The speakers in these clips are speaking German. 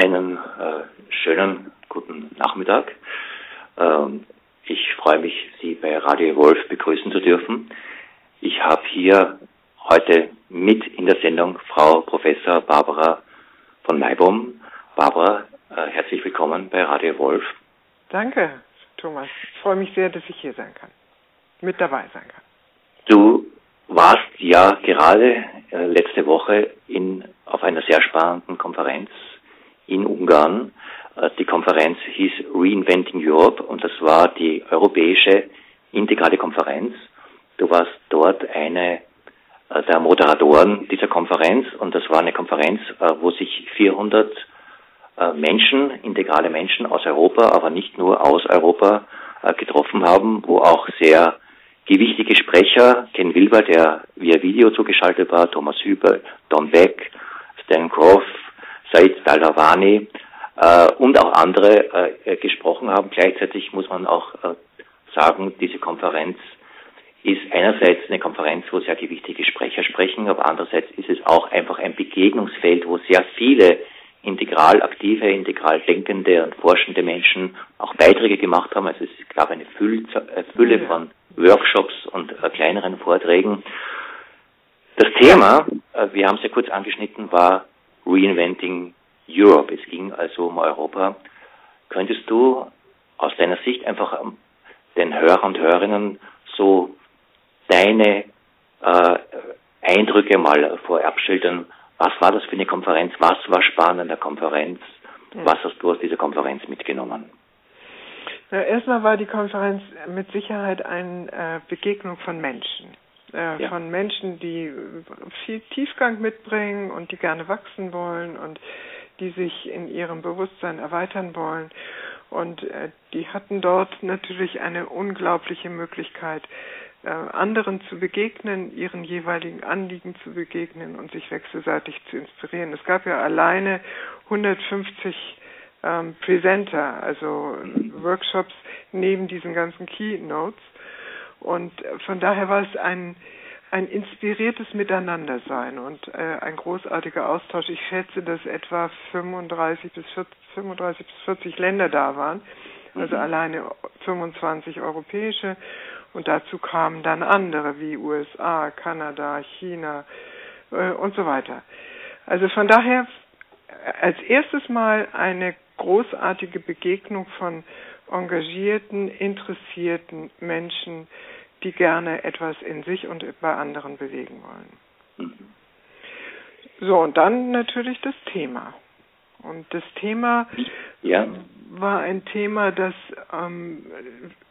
Einen äh, schönen guten Nachmittag. Ähm, ich freue mich, Sie bei Radio Wolf begrüßen zu dürfen. Ich habe hier heute mit in der Sendung Frau Professor Barbara von Maibom. Barbara, äh, herzlich willkommen bei Radio Wolf. Danke, Thomas. Ich freue mich sehr, dass ich hier sein kann, mit dabei sein kann. Du warst ja gerade äh, letzte Woche in, auf einer sehr spannenden Konferenz in Ungarn. Äh, die Konferenz hieß Reinventing Europe und das war die europäische integrale Konferenz. Du warst dort eine äh, der Moderatoren dieser Konferenz und das war eine Konferenz, äh, wo sich 400 Menschen, integrale Menschen aus Europa, aber nicht nur aus Europa getroffen haben, wo auch sehr gewichtige Sprecher, Ken Wilber, der via Video zugeschaltet war, Thomas Hüber, Don Beck, Stan Groff, Said Dalavani äh, und auch andere äh, gesprochen haben. Gleichzeitig muss man auch äh, sagen, diese Konferenz ist einerseits eine Konferenz, wo sehr gewichtige Sprecher sprechen, aber andererseits ist es auch einfach ein Begegnungsfeld, wo sehr viele integral aktive, integral denkende und forschende Menschen auch Beiträge gemacht haben. Also es gab eine Fülle, äh, Fülle von Workshops und äh, kleineren Vorträgen. Das Thema, äh, wir haben es ja kurz angeschnitten, war Reinventing Europe. Es ging also um Europa. Könntest du aus deiner Sicht einfach ähm, den Hörern und Hörerinnen so deine äh, Eindrücke mal vorab schildern? Was war das für eine Konferenz? Was war spannend an der Konferenz? Was hast du aus dieser Konferenz mitgenommen? Na, erstmal war die Konferenz mit Sicherheit eine äh, Begegnung von Menschen. Äh, ja. Von Menschen, die viel Tiefgang mitbringen und die gerne wachsen wollen und die sich in ihrem Bewusstsein erweitern wollen. Und äh, die hatten dort natürlich eine unglaubliche Möglichkeit, äh, anderen zu begegnen, ihren jeweiligen Anliegen zu begegnen und sich wechselseitig zu inspirieren. Es gab ja alleine 150 ähm, Presenter, also Workshops neben diesen ganzen Keynotes. Und von daher war es ein, ein inspiriertes Miteinandersein und äh, ein großartiger Austausch. Ich schätze, dass etwa 35 bis 40, 35 bis 40 Länder da waren, also mhm. alleine 25 europäische und dazu kamen dann andere wie USA, Kanada, China äh, und so weiter. Also von daher als erstes Mal eine großartige Begegnung von engagierten, interessierten Menschen, die gerne etwas in sich und bei anderen bewegen wollen. So, und dann natürlich das Thema. Und das Thema ja. war ein Thema, das ähm,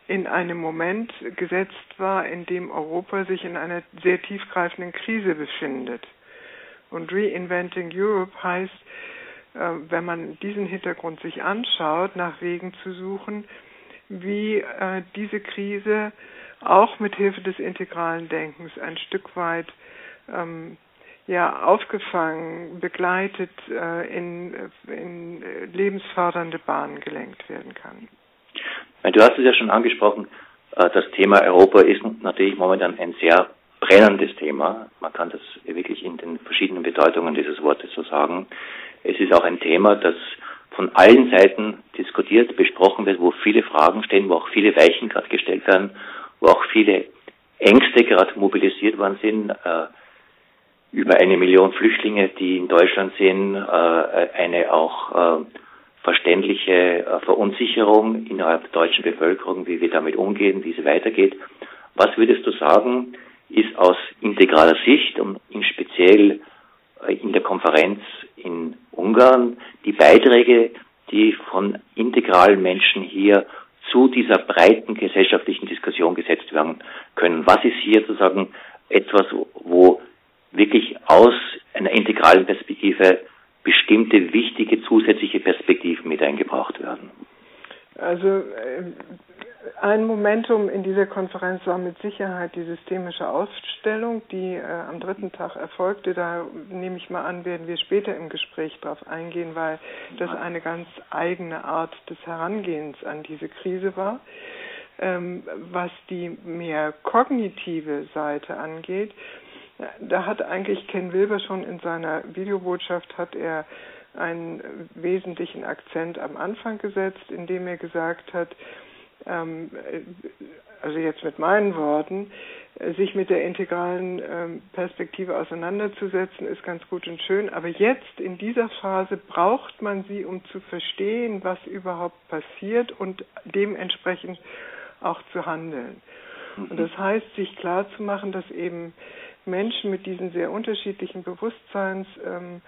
in einem Moment gesetzt war, in dem Europa sich in einer sehr tiefgreifenden Krise befindet. Und Reinventing Europe heißt, wenn man diesen Hintergrund sich anschaut, nach Wegen zu suchen, wie äh, diese Krise auch mit Hilfe des integralen Denkens ein Stück weit ähm, ja aufgefangen, begleitet, äh, in, in lebensfördernde Bahnen gelenkt werden kann. Du hast es ja schon angesprochen, äh, das Thema Europa ist natürlich momentan ein sehr brennendes Thema. Man kann das wirklich in den verschiedenen Bedeutungen dieses Wortes so sagen. Es ist auch ein Thema, das von allen Seiten diskutiert, besprochen wird, wo viele Fragen stehen, wo auch viele Weichen gerade gestellt werden, wo auch viele Ängste gerade mobilisiert worden sind. Äh, über eine Million Flüchtlinge, die in Deutschland sind, äh, eine auch äh, verständliche äh, Verunsicherung innerhalb der deutschen Bevölkerung, wie wir damit umgehen, wie es weitergeht. Was würdest du sagen, ist aus integraler Sicht und in speziell in der Konferenz in Ungarn die Beiträge, die von integralen Menschen hier zu dieser breiten gesellschaftlichen Diskussion gesetzt werden können. Was ist hier sozusagen etwas, wo wirklich aus einer integralen Perspektive bestimmte wichtige zusätzliche Perspektiven mit eingebracht werden? Also äh, ein Momentum in dieser Konferenz war mit Sicherheit die systemische Ausstellung, die äh, am dritten Tag erfolgte. Da nehme ich mal an, werden wir später im Gespräch darauf eingehen, weil das eine ganz eigene Art des Herangehens an diese Krise war. Ähm, was die mehr kognitive Seite angeht, da hat eigentlich Ken Wilber schon in seiner Videobotschaft hat er einen wesentlichen Akzent am Anfang gesetzt, indem er gesagt hat, also jetzt mit meinen Worten, sich mit der integralen ähm, Perspektive auseinanderzusetzen, ist ganz gut und schön. Aber jetzt in dieser Phase braucht man sie, um zu verstehen, was überhaupt passiert und dementsprechend auch zu handeln. Und mhm. das heißt, sich klar zu machen, dass eben Menschen mit diesen sehr unterschiedlichen Bewusstseinsebenen ähm,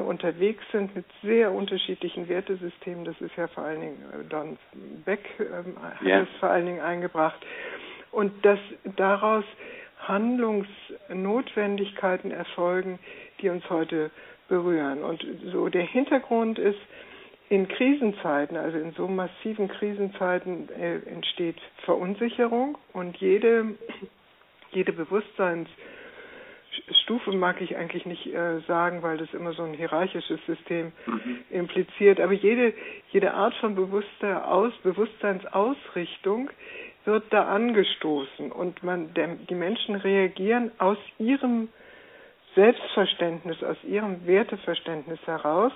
unterwegs sind, mit sehr unterschiedlichen Wertesystemen. Das ist ja vor allen Dingen äh, Don Beck ähm, hat es vor allen Dingen eingebracht. Und dass daraus Handlungsnotwendigkeiten erfolgen, die uns heute berühren. Und so der Hintergrund ist, in Krisenzeiten, also in so massiven Krisenzeiten, äh, entsteht Verunsicherung und jede, jede Bewusstseinsstufe mag ich eigentlich nicht äh, sagen, weil das immer so ein hierarchisches System mhm. impliziert, aber jede, jede Art von bewusster Aus, Bewusstseinsausrichtung wird da angestoßen. Und man, der, die Menschen reagieren aus ihrem Selbstverständnis, aus ihrem Werteverständnis heraus.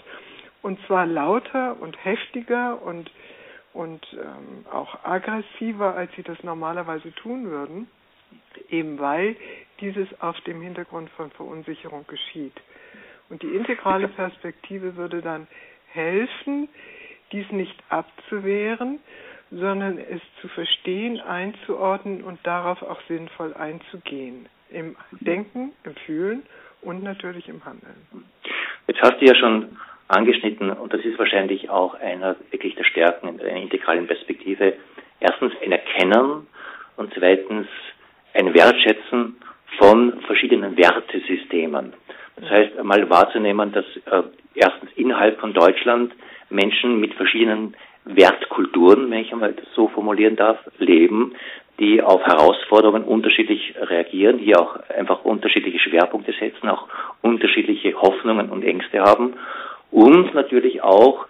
Und zwar lauter und heftiger und und ähm, auch aggressiver, als sie das normalerweise tun würden, eben weil dieses auf dem Hintergrund von Verunsicherung geschieht. Und die integrale Perspektive würde dann helfen, dies nicht abzuwehren, sondern es zu verstehen, einzuordnen und darauf auch sinnvoll einzugehen. Im Denken, im Fühlen und natürlich im Handeln. Jetzt hast du ja schon angeschnitten und das ist wahrscheinlich auch einer wirklich der Stärken in einer integralen Perspektive. Erstens ein Erkennen und zweitens ein Wertschätzen von verschiedenen Wertesystemen. Das heißt, einmal wahrzunehmen, dass äh, erstens innerhalb von Deutschland Menschen mit verschiedenen Wertkulturen, wenn ich einmal das so formulieren darf, leben, die auf Herausforderungen unterschiedlich reagieren, hier auch einfach unterschiedliche Schwerpunkte setzen, auch unterschiedliche Hoffnungen und Ängste haben und natürlich auch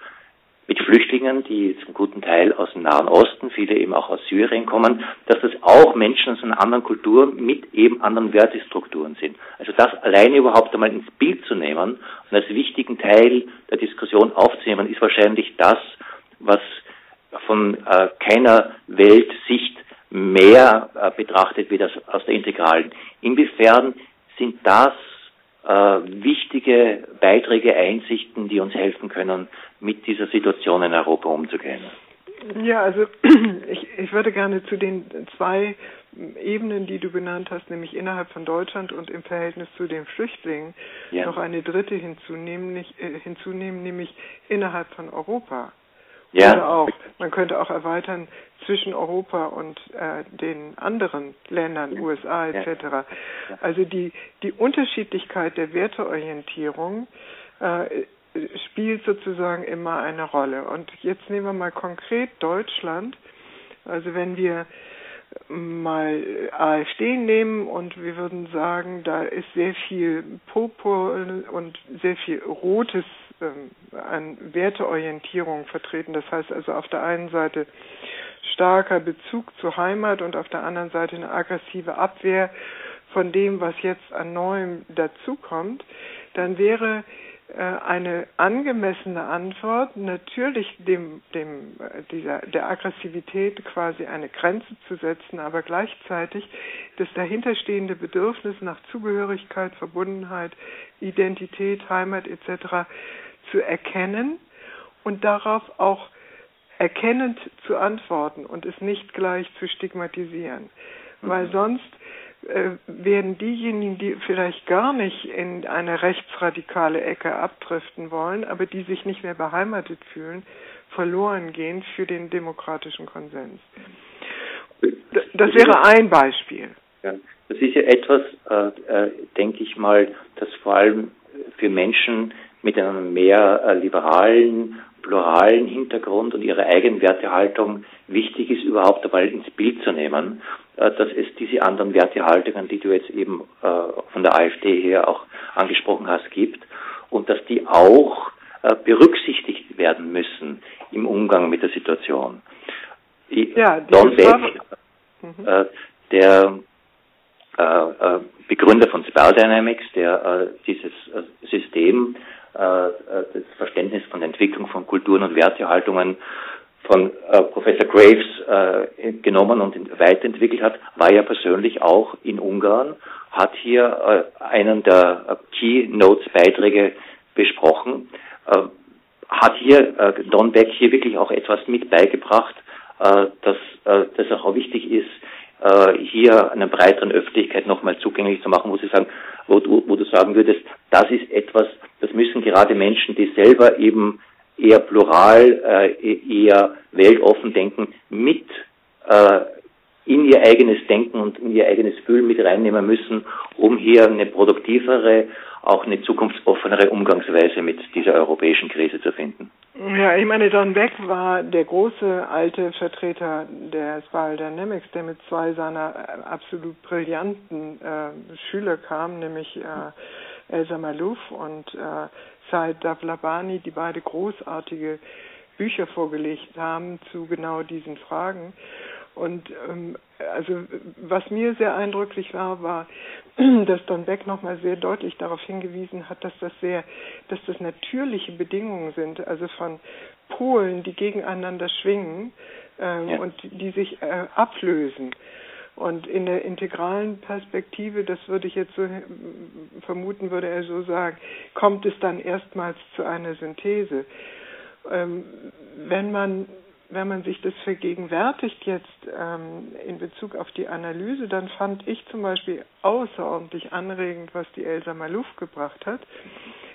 mit Flüchtlingen, die zum guten Teil aus dem Nahen Osten, viele eben auch aus Syrien kommen, dass das auch Menschen aus einer anderen Kultur mit eben anderen Wertestrukturen sind. Also das alleine überhaupt einmal ins Bild zu nehmen und als wichtigen Teil der Diskussion aufzunehmen, ist wahrscheinlich das, was von äh, keiner Weltsicht mehr äh, betrachtet wird als aus der integralen. Inwiefern sind das äh, wichtige Beiträge, Einsichten, die uns helfen können, mit dieser Situation in Europa umzugehen? Ja, also ich, ich würde gerne zu den zwei Ebenen, die du benannt hast, nämlich innerhalb von Deutschland und im Verhältnis zu den Flüchtlingen, ja. noch eine dritte hinzunehmen, äh, hinzunehmen, nämlich innerhalb von Europa. Ja. Oder auch, man könnte auch erweitern zwischen Europa und äh, den anderen Ländern, USA etc. Ja. Also die, die Unterschiedlichkeit der Werteorientierung äh, spielt sozusagen immer eine Rolle. Und jetzt nehmen wir mal konkret Deutschland. Also wenn wir mal AfD nehmen und wir würden sagen, da ist sehr viel Popol und sehr viel Rotes ähm, an Werteorientierung vertreten. Das heißt also auf der einen Seite starker Bezug zur Heimat und auf der anderen Seite eine aggressive Abwehr von dem, was jetzt an Neuem dazukommt, dann wäre eine angemessene Antwort natürlich dem, dem, äh, dieser, der Aggressivität quasi eine Grenze zu setzen, aber gleichzeitig das dahinterstehende Bedürfnis nach Zugehörigkeit, Verbundenheit, Identität, Heimat etc. zu erkennen und darauf auch erkennend zu antworten und es nicht gleich zu stigmatisieren. Weil mhm. sonst äh, werden diejenigen, die vielleicht gar nicht in eine rechtsradikale Ecke abdriften wollen, aber die sich nicht mehr beheimatet fühlen, verloren gehen für den demokratischen Konsens. Das wäre ein Beispiel. Ja, das ist ja etwas, äh, äh, denke ich mal, das vor allem für Menschen mit einem mehr äh, liberalen, pluralen Hintergrund und ihrer Eigenwertehaltung wichtig ist, überhaupt einmal ins Bild zu nehmen. Äh, dass es diese anderen Wertehaltungen, die du jetzt eben äh, von der AfD her auch angesprochen hast, gibt und dass die auch berücksichtigt werden müssen im Umgang mit der Situation. Ja, Don Beck, mhm. der Begründer von Spell Dynamics, der dieses System das Verständnis von Entwicklung von Kulturen und Wertehaltungen von äh, Professor Graves äh, genommen und weiterentwickelt hat, war ja persönlich auch in Ungarn, hat hier äh, einen der Keynotes-Beiträge besprochen, äh, hat hier äh, Don Beck hier wirklich auch etwas mit beigebracht, äh, dass äh, das auch wichtig ist, äh, hier einer breiteren Öffentlichkeit nochmal zugänglich zu machen, wo sie sagen, wo wo du sagen würdest, das ist etwas, das müssen gerade Menschen, die selber eben eher plural, äh, eher weltoffen denken, mit äh, in ihr eigenes Denken und in ihr eigenes Fühlen mit reinnehmen müssen, um hier eine produktivere, auch eine zukunftsoffenere Umgangsweise mit dieser europäischen Krise zu finden. Ja, ich meine, Don Beck war der große alte Vertreter der Spiral Dynamics, der mit zwei seiner absolut brillanten äh, Schüler kam, nämlich äh, Elsa Malouf und äh, Said Davlabani, die beide großartige Bücher vorgelegt haben zu genau diesen Fragen. Und ähm, also was mir sehr eindrücklich war, war, dass Don Beck nochmal sehr deutlich darauf hingewiesen hat, dass das sehr, dass das natürliche Bedingungen sind, also von Polen, die gegeneinander schwingen äh, ja. und die sich äh, ablösen. Und in der integralen Perspektive, das würde ich jetzt so vermuten, würde er so sagen, kommt es dann erstmals zu einer Synthese. Ähm, wenn man wenn man sich das vergegenwärtigt jetzt ähm, in Bezug auf die Analyse, dann fand ich zum Beispiel außerordentlich anregend, was die Elsa Malouf gebracht hat.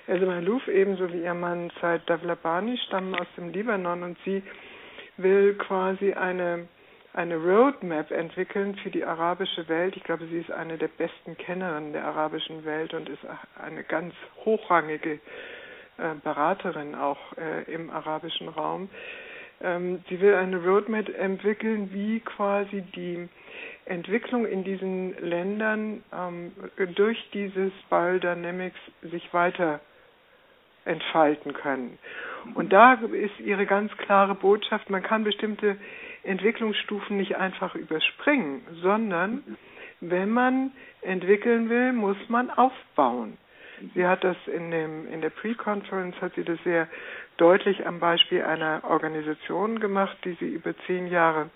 Elsa Malouf ebenso wie ihr Mann Said Davlabani stammen aus dem Libanon und sie will quasi eine eine Roadmap entwickeln für die arabische Welt. Ich glaube, sie ist eine der besten Kennerinnen der arabischen Welt und ist eine ganz hochrangige äh, Beraterin auch äh, im arabischen Raum. Ähm, sie will eine Roadmap entwickeln, wie quasi die Entwicklung in diesen Ländern ähm, durch dieses Biodynamics sich weiter entfalten können. Und da ist ihre ganz klare Botschaft, man kann bestimmte Entwicklungsstufen nicht einfach überspringen, sondern wenn man entwickeln will, muss man aufbauen. Sie hat das in dem in der Pre-Conference hat sie das sehr deutlich am Beispiel einer Organisation gemacht, die sie über zehn Jahre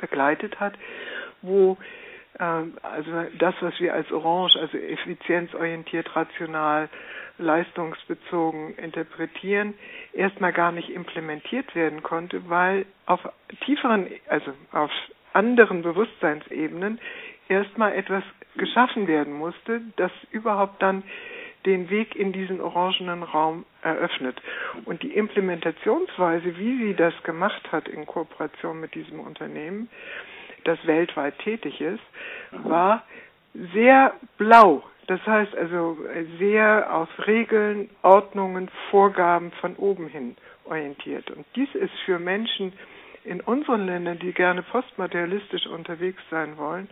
begleitet hat, wo ähm, also das, was wir als Orange, also effizienzorientiert, rational, leistungsbezogen interpretieren, erstmal gar nicht implementiert werden konnte, weil auf tieferen, also auf anderen Bewusstseinsebenen erstmal etwas geschaffen werden musste, das überhaupt dann den Weg in diesen orangenen Raum eröffnet. Und die Implementationsweise, wie sie das gemacht hat in Kooperation mit diesem Unternehmen, das weltweit tätig ist, war sehr blau. Das heißt also sehr auf Regeln, Ordnungen, Vorgaben von oben hin orientiert. Und dies ist für Menschen in unseren Ländern, die gerne postmaterialistisch unterwegs sein wollen,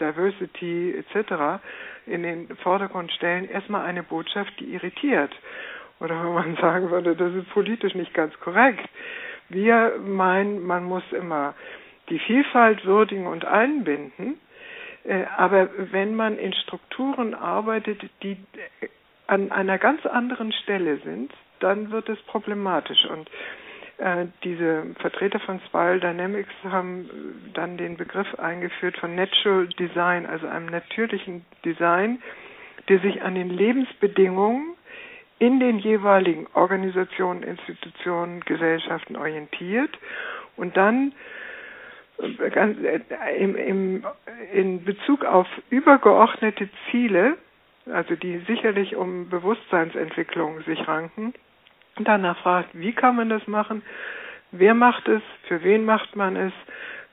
Diversity etc. in den Vordergrund stellen, erstmal eine Botschaft, die irritiert. Oder wenn man sagen würde, das ist politisch nicht ganz korrekt. Wir meinen, man muss immer die Vielfalt würdigen und einbinden. Äh, aber wenn man in Strukturen arbeitet, die äh, an einer ganz anderen Stelle sind, dann wird es problematisch. Und äh, diese Vertreter von Spiral Dynamics haben dann den Begriff eingeführt von Natural Design, also einem natürlichen Design, der sich an den Lebensbedingungen in den jeweiligen Organisationen, Institutionen, Gesellschaften orientiert und dann äh, in Bezug auf übergeordnete Ziele, also die sicherlich um Bewusstseinsentwicklung sich ranken, danach fragt, wie kann man das machen, wer macht es, für wen macht man es,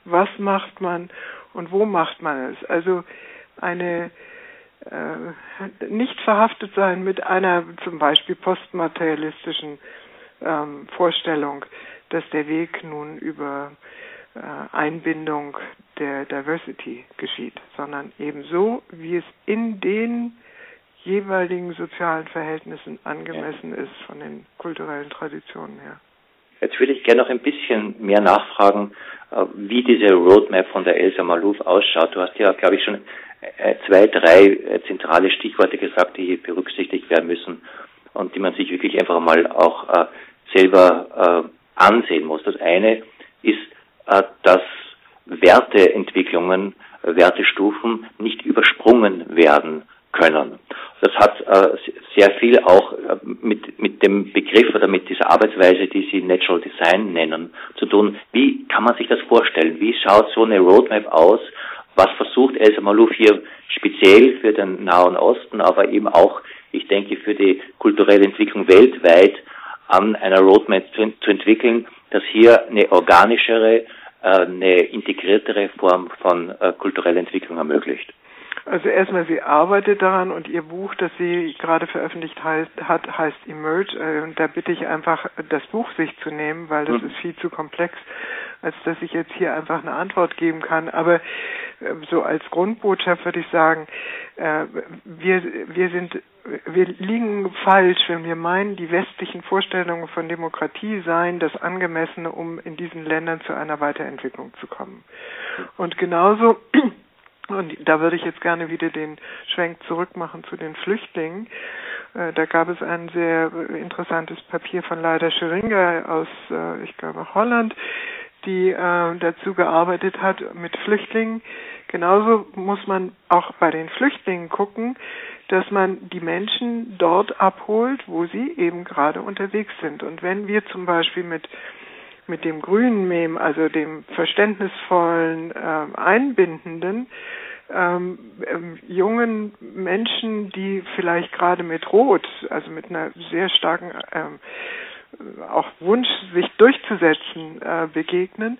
was macht man? Und wo macht man es. Also eine äh, nicht verhaftet sein mit einer zum Beispiel postmaterialistischen ähm, Vorstellung, dass der Weg nun über Einbindung der Diversity geschieht, sondern ebenso, wie es in den jeweiligen sozialen Verhältnissen angemessen ist von den kulturellen Traditionen her. Jetzt würde ich gerne noch ein bisschen mehr nachfragen, äh, wie diese Roadmap von der Elsa Malouf ausschaut. Du hast ja, glaube ich, schon äh, zwei, drei zentrale Stichworte gesagt, die hier berücksichtigt werden müssen, und die man sich wirklich einfach mal auch äh, selber äh, ansehen muss. Das eine ist, äh, dass Werteentwicklungen, Wertestufen nicht übersprungen werden können. Das hat äh, sehr viel auch äh, mit, mit dem Begriff oder mit dieser Arbeitsweise, die Sie Natural Design nennen, zu tun. Wie kann man sich das vorstellen? Wie schaut so eine Roadmap aus? Was versucht Elsa Malouf hier speziell für den Nahen Osten, aber eben auch, ich denke, für die kulturelle Entwicklung weltweit an einer Roadmap zu, zu entwickeln, dass hier eine organischere, äh, eine integriertere Form von äh, kultureller Entwicklung ermöglicht? Also erstmal, sie arbeitet daran und ihr Buch, das sie gerade veröffentlicht heißt, hat, heißt Emerge. Äh, und da bitte ich einfach, das Buch sich zu nehmen, weil das mhm. ist viel zu komplex, als dass ich jetzt hier einfach eine Antwort geben kann. Aber so als Grundbotschaft würde ich sagen, wir, wir sind, wir liegen falsch, wenn wir meinen, die westlichen Vorstellungen von Demokratie seien das Angemessene, um in diesen Ländern zu einer Weiterentwicklung zu kommen. Und genauso und da würde ich jetzt gerne wieder den Schwenk zurückmachen zu den Flüchtlingen. Äh, da gab es ein sehr interessantes Papier von Leida Scheringa aus, äh, ich glaube, Holland, die äh, dazu gearbeitet hat mit Flüchtlingen. Genauso muss man auch bei den Flüchtlingen gucken, dass man die Menschen dort abholt, wo sie eben gerade unterwegs sind. Und wenn wir zum Beispiel mit mit dem grünen Mem, also dem verständnisvollen, äh, einbindenden, ähm, ähm, jungen Menschen, die vielleicht gerade mit Rot, also mit einer sehr starken ähm, auch Wunsch, sich durchzusetzen, äh, begegnen,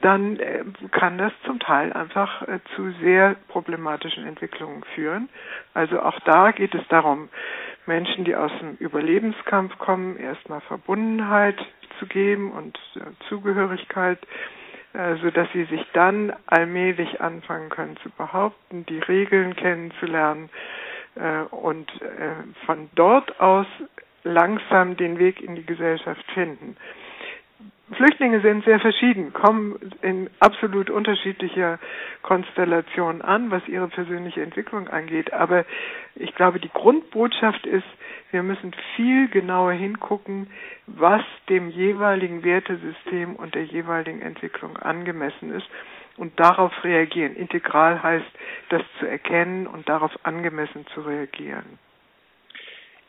dann äh, kann das zum Teil einfach äh, zu sehr problematischen Entwicklungen führen. Also auch da geht es darum, Menschen, die aus dem Überlebenskampf kommen, erstmal Verbundenheit zu geben und äh, Zugehörigkeit, so dass sie sich dann allmählich anfangen können zu behaupten, die Regeln kennenzulernen und von dort aus langsam den Weg in die Gesellschaft finden. Flüchtlinge sind sehr verschieden, kommen in absolut unterschiedlicher Konstellation an, was ihre persönliche Entwicklung angeht. Aber ich glaube, die Grundbotschaft ist, wir müssen viel genauer hingucken, was dem jeweiligen Wertesystem und der jeweiligen Entwicklung angemessen ist und darauf reagieren. Integral heißt, das zu erkennen und darauf angemessen zu reagieren.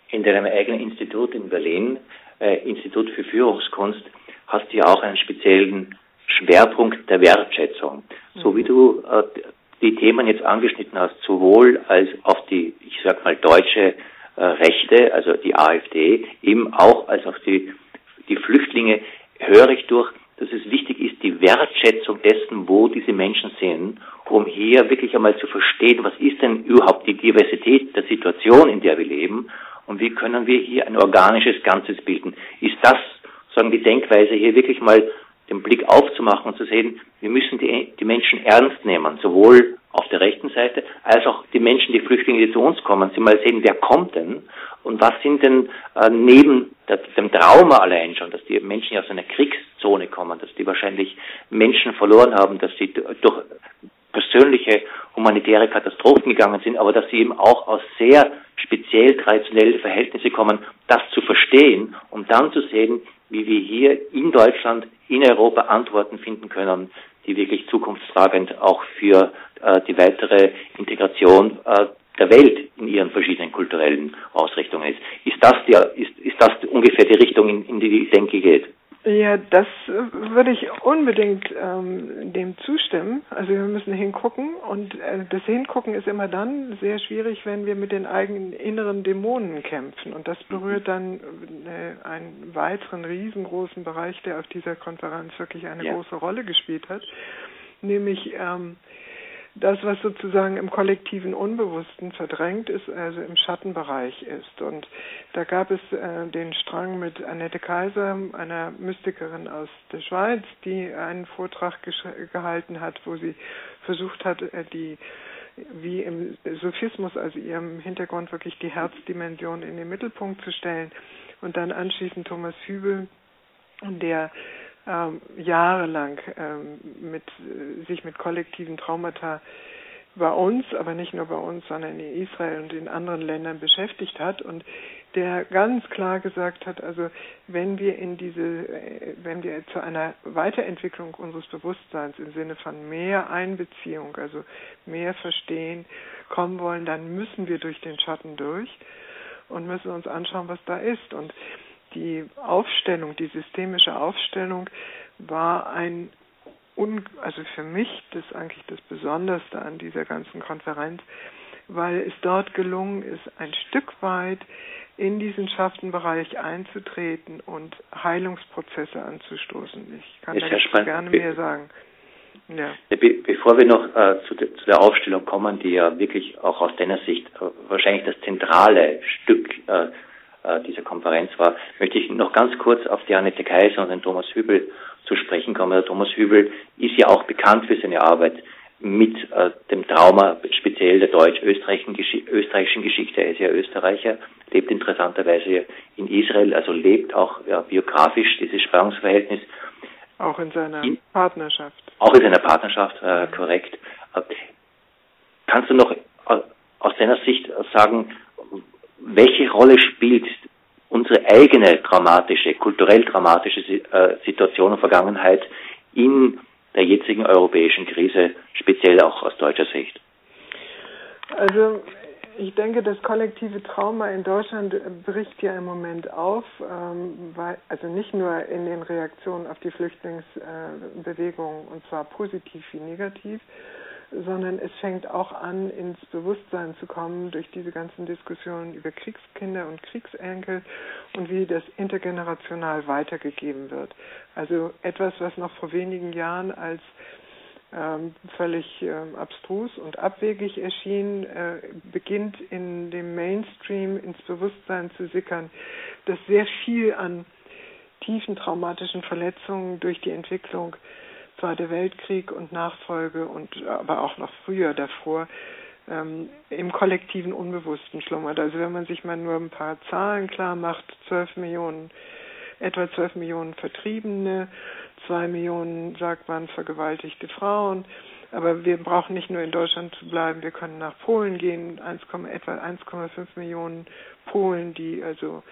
In deinem eigenen Institut in Berlin, äh, Institut für Führungskunst, hast du ja auch einen speziellen Schwerpunkt der Wertschätzung. So wie du äh, die Themen jetzt angeschnitten hast, sowohl als auf die, ich sag mal, deutsche äh, Rechte, also die AfD, eben auch als auf die, die Flüchtlinge, höre ich durch, dass es wichtig ist, die Wertschätzung dessen, wo diese Menschen sind, um hier wirklich einmal zu verstehen, was ist denn überhaupt die Diversität der Situation, in der wir leben und wie können wir hier ein organisches Ganzes bilden. Ist das sagen, die Denkweise hier wirklich mal den Blick aufzumachen und zu sehen, wir müssen die, die Menschen ernst nehmen, sowohl auf der rechten Seite als auch die Menschen, die Flüchtlinge, die zu uns kommen, sie mal sehen, wer kommt denn und was sind denn äh, neben der, dem Trauma allein schon, dass die Menschen ja aus einer Kriegszone kommen, dass die wahrscheinlich Menschen verloren haben, dass sie durch persönliche humanitäre Katastrophen gegangen sind, aber dass sie eben auch aus sehr speziell traditionellen Verhältnissen kommen, das zu verstehen und dann zu sehen, wie wir hier in Deutschland, in Europa Antworten finden können, die wirklich zukunftstragend auch für äh, die weitere Integration äh, der Welt in ihren verschiedenen kulturellen Ausrichtungen ist. Ist das, der, ist, ist das ungefähr die Richtung, in, in die die Denke geht? Ja, das äh, würde ich unbedingt ähm, dem zustimmen. Also wir müssen hingucken und äh, das Hingucken ist immer dann sehr schwierig, wenn wir mit den eigenen inneren Dämonen kämpfen und das berührt dann äh, einen weiteren riesengroßen Bereich, der auf dieser Konferenz wirklich eine ja. große Rolle gespielt hat, nämlich ähm, das, was sozusagen im kollektiven Unbewussten verdrängt ist, also im Schattenbereich ist. Und da gab es äh, den Strang mit Annette Kaiser, einer Mystikerin aus der Schweiz, die einen Vortrag gehalten hat, wo sie versucht hat, äh, die wie im Sophismus, also ihrem Hintergrund wirklich die Herzdimension in den Mittelpunkt zu stellen. Und dann anschließend Thomas Hübel, der ähm, jahrelang ähm, mit, sich mit kollektiven Traumata bei uns, aber nicht nur bei uns, sondern in Israel und in anderen Ländern beschäftigt hat und der ganz klar gesagt hat, also wenn wir in diese, wenn wir zu einer Weiterentwicklung unseres Bewusstseins im Sinne von mehr Einbeziehung, also mehr Verstehen kommen wollen, dann müssen wir durch den Schatten durch und müssen uns anschauen, was da ist. Und die Aufstellung, die systemische Aufstellung war ein un, also für mich das eigentlich das Besonderste an dieser ganzen Konferenz, weil es dort gelungen ist, ein Stück weit in diesen Schaftenbereich einzutreten und Heilungsprozesse anzustoßen. Ich kann da gerne mehr sagen. Ja. Be bevor wir noch äh, zu, de zu, der Aufstellung kommen, die ja wirklich auch aus deiner Sicht äh, wahrscheinlich das zentrale Stück äh dieser Konferenz war, möchte ich noch ganz kurz auf die Annette Kaiser und den Thomas Hübel zu sprechen kommen. Der Thomas Hübel ist ja auch bekannt für seine Arbeit mit äh, dem Trauma, speziell der deutsch-österreichischen österreichischen Geschichte. Er ist ja Österreicher, lebt interessanterweise in Israel, also lebt auch ja, biografisch dieses Spannungsverhältnis. Auch in seiner in, Partnerschaft. Auch in seiner Partnerschaft, äh, korrekt. Äh, kannst du noch äh, aus deiner Sicht sagen, welche Rolle spielt unsere eigene dramatische, kulturell dramatische äh, Situation und Vergangenheit in der jetzigen europäischen Krise, speziell auch aus deutscher Sicht? Also ich denke, das kollektive Trauma in Deutschland bricht ja im Moment auf, ähm, weil, also nicht nur in den Reaktionen auf die Flüchtlingsbewegung, und zwar positiv wie negativ, sondern es fängt auch an, ins Bewusstsein zu kommen durch diese ganzen Diskussionen über Kriegskinder und Kriegsenkel und wie das intergenerational weitergegeben wird. Also etwas, was noch vor wenigen Jahren als ähm, völlig ähm, abstrus und abwegig erschien, äh, beginnt in dem Mainstream ins Bewusstsein zu sickern, dass sehr viel an tiefen traumatischen Verletzungen durch die Entwicklung Zweiter Weltkrieg und Nachfolge und aber auch noch früher davor ähm, im kollektiven Unbewussten schlummert. Also wenn man sich mal nur ein paar Zahlen klar macht, 12 Millionen, etwa 12 Millionen Vertriebene, 2 Millionen, sagt man, vergewaltigte Frauen. Aber wir brauchen nicht nur in Deutschland zu bleiben, wir können nach Polen gehen, 1, etwa 1,5 Millionen Polen, die also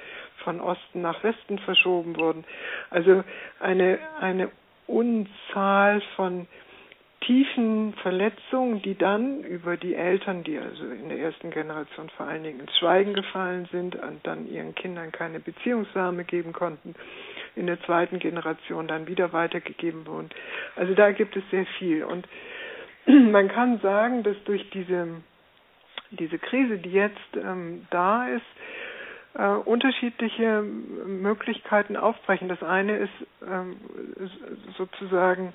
von Osten nach Westen verschoben wurden. Also eine, eine Unzahl von tiefen Verletzungen, die dann über die Eltern, die also in der ersten Generation vor allen Dingen ins Schweigen gefallen sind und dann ihren Kindern keine Beziehungssame geben konnten, in der zweiten Generation dann wieder weitergegeben wurden. Also da gibt es sehr viel. Und man kann sagen, dass durch diese, diese Krise, die jetzt ähm, da ist, äh, unterschiedliche Möglichkeiten aufbrechen. Das eine ist ähm, sozusagen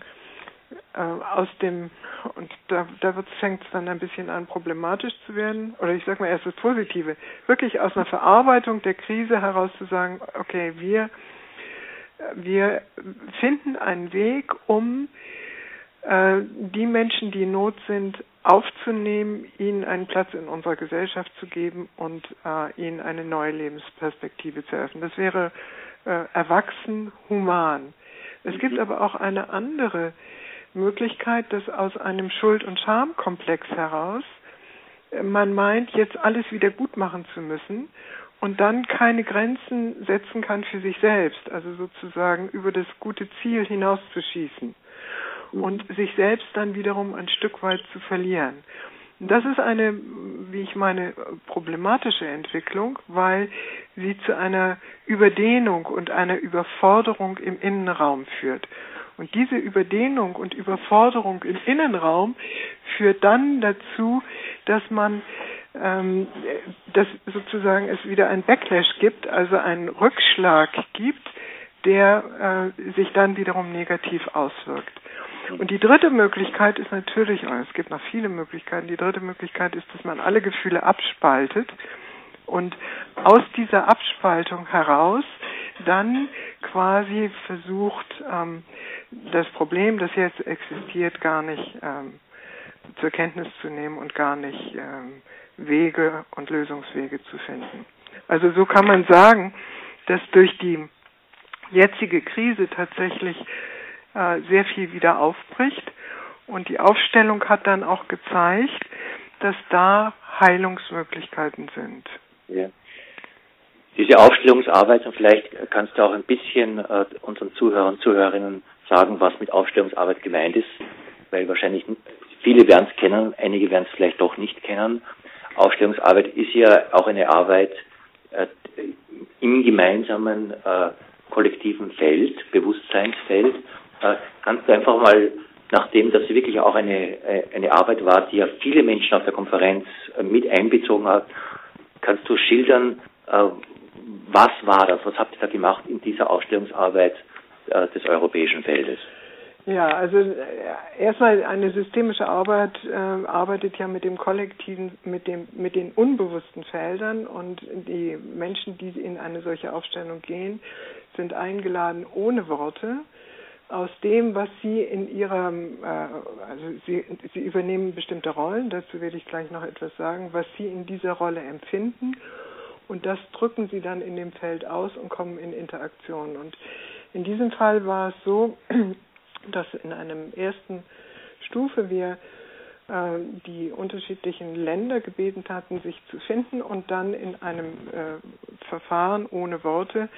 äh, aus dem, und da, da fängt es dann ein bisschen an, problematisch zu werden, oder ich sage mal erst das Positive, wirklich aus einer Verarbeitung der Krise heraus zu sagen, okay, wir, wir finden einen Weg, um äh, die Menschen, die in Not sind, aufzunehmen, ihnen einen Platz in unserer Gesellschaft zu geben und äh, ihnen eine neue Lebensperspektive zu öffnen. Das wäre äh, erwachsen, human. Es gibt aber auch eine andere Möglichkeit, dass aus einem Schuld- und Schamkomplex heraus äh, man meint, jetzt alles wieder gut machen zu müssen und dann keine Grenzen setzen kann für sich selbst, also sozusagen über das gute Ziel hinauszuschießen und sich selbst dann wiederum ein Stück weit zu verlieren. Das ist eine, wie ich meine, problematische Entwicklung, weil sie zu einer Überdehnung und einer Überforderung im Innenraum führt. Und diese Überdehnung und Überforderung im Innenraum führt dann dazu, dass man ähm, dass sozusagen es wieder ein Backlash gibt, also einen Rückschlag gibt, der äh, sich dann wiederum negativ auswirkt. Und die dritte Möglichkeit ist natürlich, es gibt noch viele Möglichkeiten, die dritte Möglichkeit ist, dass man alle Gefühle abspaltet und aus dieser Abspaltung heraus dann quasi versucht, ähm, das Problem, das jetzt existiert, gar nicht ähm, zur Kenntnis zu nehmen und gar nicht ähm, Wege und Lösungswege zu finden. Also so kann man sagen, dass durch die jetzige Krise tatsächlich äh, sehr viel wieder aufbricht Und die Aufstellung hat dann auch gezeigt, dass da Heilungsmöglichkeiten sind. Ja. Diese Aufstellungsarbeit, und vielleicht kannst du auch ein bisschen äh, unseren Zuhörern und Zuhörerinnen sagen, was mit Aufstellungsarbeit gemeint ist, weil wahrscheinlich viele werden es kennen, einige werden es vielleicht doch nicht kennen. Aufstellungsarbeit ist ja auch eine Arbeit äh, im gemeinsamen äh, kollektiven Feld, Bewusstseinsfeld. Äh, kannst du einfach mal, nachdem das wirklich auch eine, äh, eine Arbeit war, die ja viele Menschen auf der Konferenz äh, mit einbezogen hat, kannst du schildern, was war das, was habt ihr da gemacht in dieser Aufstellungsarbeit des europäischen Feldes? Ja, also erstmal eine systemische Arbeit äh, arbeitet ja mit dem kollektiven, mit dem, mit den unbewussten Feldern und die Menschen, die in eine solche Aufstellung gehen, sind eingeladen ohne Worte aus dem, was sie in ihrem, äh, also sie, sie übernehmen bestimmte Rollen, dazu werde ich gleich noch etwas sagen, was sie in dieser Rolle empfinden. Und das drücken sie dann in dem Feld aus und kommen in Interaktion. Und in diesem Fall war es so, dass in einem ersten Stufe wir äh, die unterschiedlichen Länder gebeten hatten, sich zu finden und dann in einem äh, Verfahren ohne Worte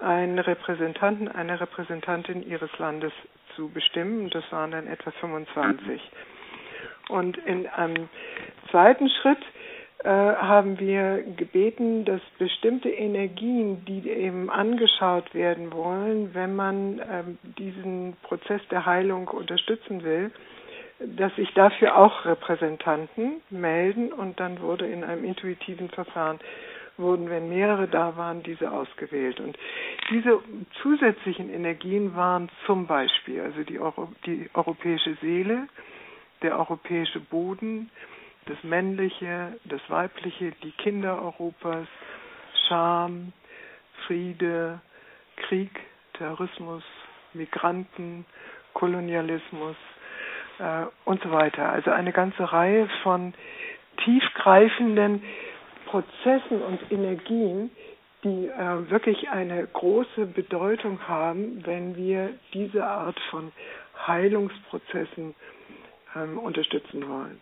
einen Repräsentanten, eine Repräsentantin ihres Landes zu bestimmen. Das waren dann etwa 25. Und in einem zweiten Schritt äh, haben wir gebeten, dass bestimmte Energien, die eben angeschaut werden wollen, wenn man ähm, diesen Prozess der Heilung unterstützen will, dass sich dafür auch Repräsentanten melden und dann wurde in einem intuitiven Verfahren wurden, wenn mehrere da waren, diese ausgewählt. Und diese zusätzlichen Energien waren zum Beispiel also die, Euro, die europäische Seele, der europäische Boden, das Männliche, das Weibliche, die Kinder Europas, Scham, Friede, Krieg, Terrorismus, Migranten, Kolonialismus äh, und so weiter. Also eine ganze Reihe von tiefgreifenden Prozessen und Energien, die äh, wirklich eine große Bedeutung haben, wenn wir diese Art von Heilungsprozessen ähm, unterstützen wollen.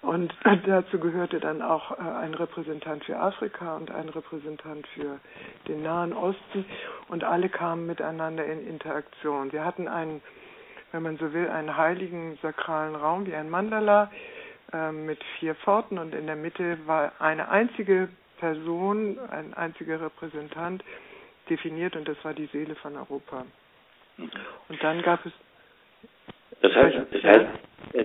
Und dazu gehörte dann auch äh, ein Repräsentant für Afrika und ein Repräsentant für den Nahen Osten und alle kamen miteinander in Interaktion. Wir hatten einen, wenn man so will, einen heiligen sakralen Raum wie ein Mandala äh, mit vier Pforten und in der Mitte war eine einzige Person, ein einziger Repräsentant definiert und das war die Seele von Europa. Und dann gab es das heißt, das heißt, äh,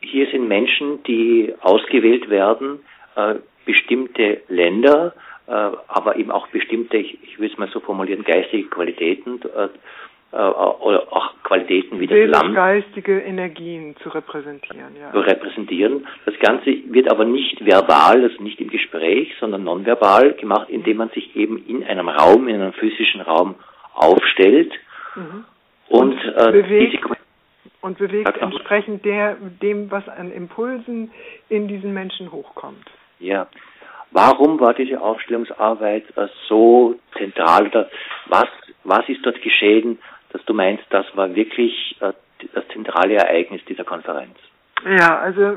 hier sind Menschen, die ausgewählt werden, äh, bestimmte Länder, äh, aber eben auch bestimmte, ich, ich will es mal so formulieren, geistige Qualitäten äh, äh oder auch Qualitäten wie das Land. geistige Energien zu repräsentieren, ja. Zu repräsentieren. Das Ganze wird aber nicht verbal, also nicht im Gespräch, sondern nonverbal gemacht, indem man sich eben in einem Raum, in einem physischen Raum aufstellt mhm. und, und äh, diese und bewegt entsprechend der, dem, was an Impulsen in diesen Menschen hochkommt. Ja. Warum war diese Aufstellungsarbeit äh, so zentral? Oder was, was ist dort geschehen, dass du meinst, das war wirklich äh, das zentrale Ereignis dieser Konferenz? Ja, also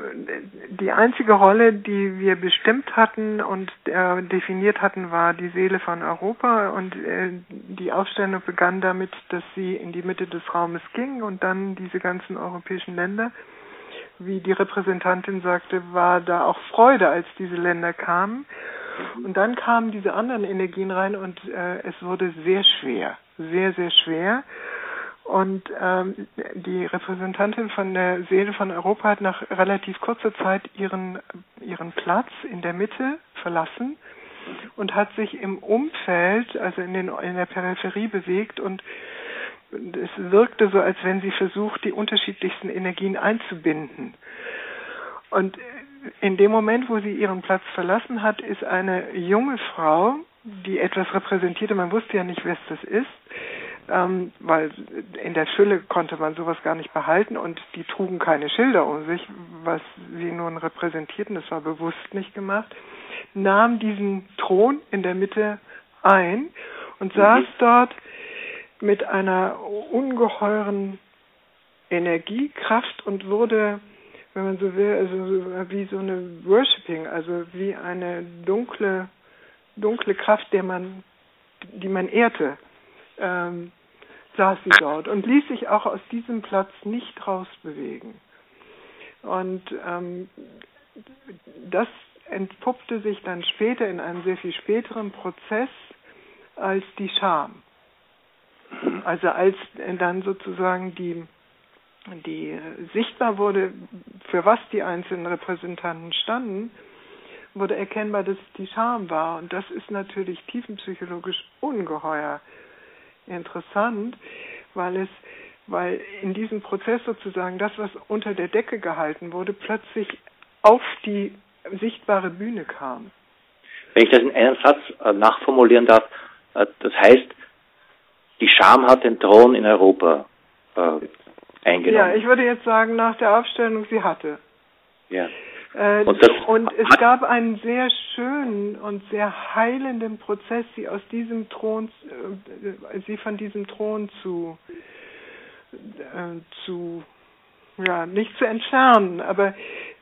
die einzige Rolle, die wir bestimmt hatten und äh, definiert hatten, war die Seele von Europa und äh, die Aufstellung begann damit, dass sie in die Mitte des Raumes ging und dann diese ganzen europäischen Länder. Wie die Repräsentantin sagte, war da auch Freude, als diese Länder kamen. Und dann kamen diese anderen Energien rein und äh, es wurde sehr schwer, sehr, sehr schwer. Und ähm, die Repräsentantin von der Seele von Europa hat nach relativ kurzer Zeit ihren, ihren Platz in der Mitte verlassen und hat sich im Umfeld, also in, den, in der Peripherie bewegt und es wirkte so, als wenn sie versucht, die unterschiedlichsten Energien einzubinden. Und in dem Moment, wo sie ihren Platz verlassen hat, ist eine junge Frau, die etwas repräsentierte, man wusste ja nicht, wer das ist, ähm, weil in der Fülle konnte man sowas gar nicht behalten und die trugen keine Schilder um sich, was sie nun repräsentierten, das war bewusst nicht gemacht, nahm diesen Thron in der Mitte ein und mhm. saß dort mit einer ungeheuren Energie, Kraft und wurde, wenn man so will, also wie so eine Worshipping, also wie eine dunkle, dunkle Kraft, der man, die man ehrte, ähm, saß sie dort und ließ sich auch aus diesem Platz nicht rausbewegen. Und ähm, das entpuppte sich dann später in einem sehr viel späteren Prozess als die Scham. Also als dann sozusagen die, die sichtbar wurde, für was die einzelnen Repräsentanten standen, wurde erkennbar, dass es die Scham war. Und das ist natürlich tiefenpsychologisch ungeheuer interessant, weil es, weil in diesem Prozess sozusagen das, was unter der Decke gehalten wurde, plötzlich auf die sichtbare Bühne kam. Wenn ich das in einem Satz äh, nachformulieren darf, äh, das heißt, die Scham hat den Thron in Europa äh, eingenommen. Ja, ich würde jetzt sagen, nach der Aufstellung, sie hatte. Ja. Äh, und, und, es gab einen sehr schönen und sehr heilenden Prozess, sie aus diesem Thron, äh, sie von diesem Thron zu, äh, zu, ja, nicht zu entfernen, aber